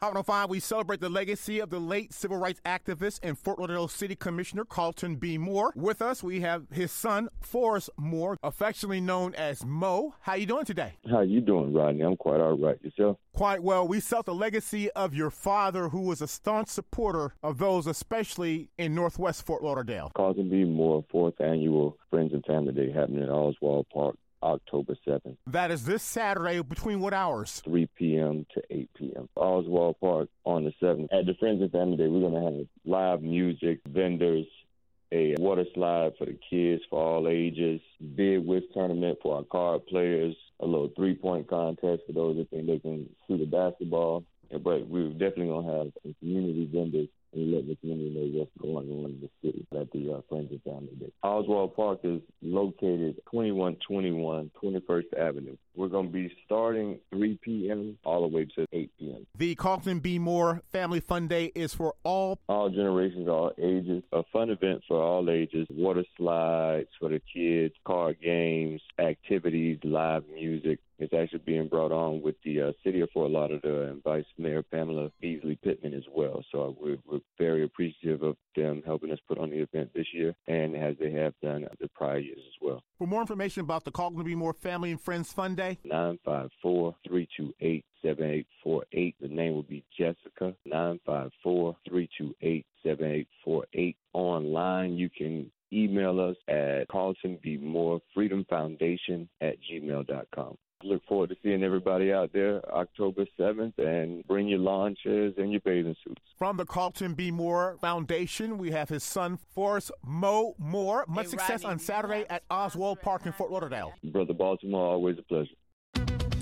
Hot 105, we celebrate the legacy of the late civil rights activist and Fort Lauderdale City Commissioner Carlton B. Moore. With us, we have his son, Forrest Moore, affectionately known as Mo. How you doing today? How you doing, Rodney? I'm quite all right. Yourself? Quite well. We felt the legacy of your father, who was a staunch supporter of those, especially in Northwest Fort Lauderdale. Carlton B. Moore, fourth annual Friends and Family Day happening at Osswald Park October 7th. That is this Saturday between what hours? 3 p.m. to 8 p.m. Osswald Park on the 7th. At the Friends and Family Day, we're going to have live music, vendors, a water slide for the kids for all ages, big whist tournament for our card players, a little three point contest for those that think they can shoot a basketball. But we're definitely going to have some community vendors and let the community know what's going on in the city at the uh, Friends and Family Day. Osswald Park is located 2121 21st Avenue. We're going to be starting 3 p.m. all the way to 8 p.m. The Carlton B. Moore Family Fun Day is for all all generations, all ages. A fun event for all ages. Water slides for the kids, card games, activities, live music. It's actually being brought on with the uh, city of Fort Lauderdale and Vice Mayor Pamela Beasley Pittman as well. So we're, we're very appreciative of them helping us put on the event this year, and as they have done the prior years as well. For more information about the Carlton B. Moore Family and Friends Fun Day, 954 328 7848. The name will be Jessica. 954 328 7848. Online, you can email us at Carlton B. Moore Freedom Foundation at gmail.com. Look forward to seeing everybody out there October 7th and bring your lawn chairs and your bathing suits. From the Carlton B. Moore Foundation, we have his son, Forrest Mo Moore. Much hey, success Rodney, on Saturday at Osswald Park in Fort Lauderdale. Brother Baltimore, always a pleasure.